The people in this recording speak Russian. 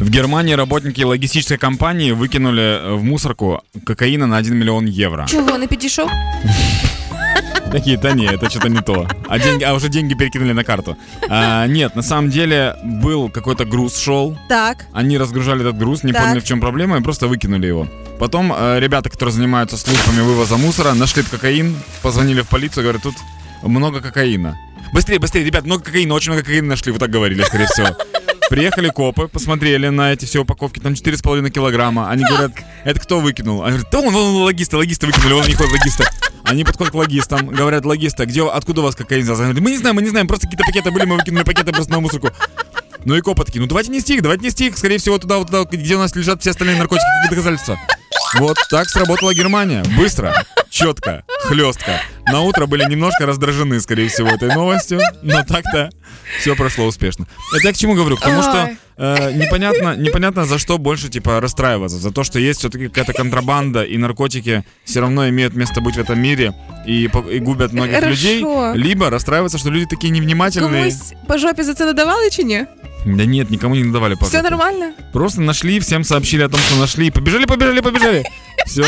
В Германии работники логистической компании выкинули в мусорку кокаина на 1 миллион евро. Чого не підійшов? Такие, да не, это что-то не то. А, деньги, а уже деньги перекинули на карту. А, нет, на самом деле был какой-то груз шел. Так. Они разгружали этот груз, не Так. поняли в чем проблема и просто выкинули его. Потом э, ребята, которые занимаются службами вывоза мусора, нашли кокаин, позвонили в полицию, говорят, тут много кокаина. Быстрее, быстрее, ребят, много кокаина, очень много кокаина нашли, вот так говорили, скорее всего. Приехали копы, посмотрели на эти все упаковки, там 4,5 килограмма. Они говорят, это кто выкинул? Они говорят, да вон, вон, вон логисты, логисты выкинули, вон у них вот логисты. Они подходят к логистам, говорят, логисты, где, откуда у вас кокаин говорят, мы не знаем, мы не знаем, просто какие-то пакеты были, мы выкинули пакеты просто на мусорку. Ну и копы такие, ну давайте нести их, давайте нести их, скорее всего, туда, вот туда, где у нас лежат все остальные наркотики, доказательства. Вот так сработала Германия. Быстро, четко, хлестко. На утро были немножко раздражены, скорее всего, этой новостью, но так-то все прошло успешно. Это я к чему говорю? К тому, что э, непонятно, непонятно, за что больше, типа, расстраиваться. За то, что есть все-таки какая-то контрабанда, и наркотики все равно имеют место быть в этом мире и, и губят многих Хорошо. людей. Либо расстраиваться, что люди такие невнимательные. Комусь по жопі за це надавали чи ні? Да нет, никому не давали по Все жопе. нормально? Просто нашли, всем сообщили о том, что нашли. Побежали, побежали, побежали. Все.